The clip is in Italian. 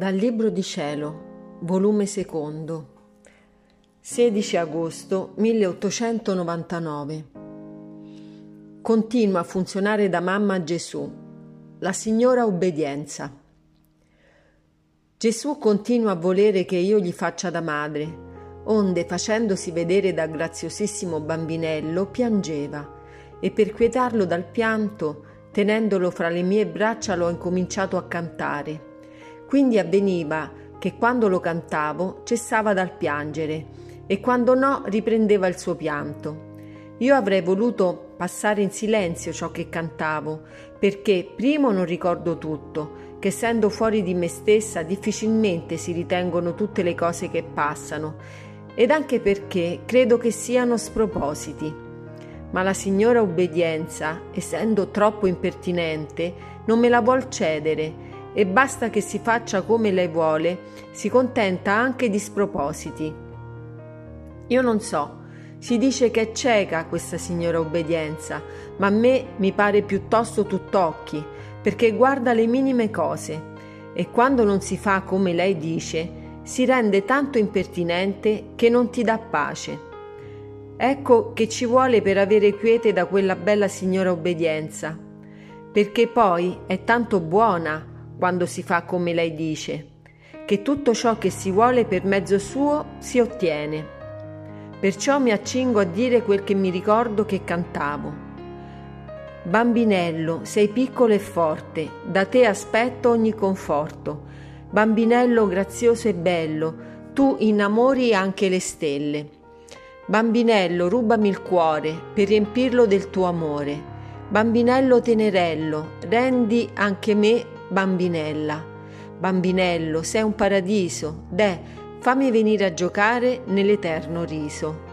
Dal Libro di Cielo, volume secondo, 16 agosto 1899. Continua a funzionare da mamma Gesù, la signora obbedienza. Gesù continua a volere che io gli faccia da madre, onde facendosi vedere da graziosissimo bambinello piangeva, e per quietarlo dal pianto, tenendolo fra le mie braccia, l'ho incominciato a cantare quindi avveniva che quando lo cantavo cessava dal piangere e quando no riprendeva il suo pianto. Io avrei voluto passare in silenzio ciò che cantavo, perché primo non ricordo tutto, che essendo fuori di me stessa difficilmente si ritengono tutte le cose che passano, ed anche perché credo che siano spropositi. Ma la signora obbedienza, essendo troppo impertinente, non me la vuol cedere e basta che si faccia come lei vuole, si contenta anche di spropositi. Io non so, si dice che è cieca questa signora obbedienza, ma a me mi pare piuttosto tutt'occhi, perché guarda le minime cose e quando non si fa come lei dice, si rende tanto impertinente che non ti dà pace. Ecco che ci vuole per avere quiete da quella bella signora obbedienza, perché poi è tanto buona quando si fa come lei dice, che tutto ciò che si vuole per mezzo suo si ottiene. Perciò mi accingo a dire quel che mi ricordo che cantavo. Bambinello, sei piccolo e forte, da te aspetto ogni conforto. Bambinello grazioso e bello, tu innamori anche le stelle. Bambinello, rubami il cuore per riempirlo del tuo amore. Bambinello tenerello, rendi anche me Bambinella, bambinello, sei un paradiso, deh, fammi venire a giocare nell'eterno riso.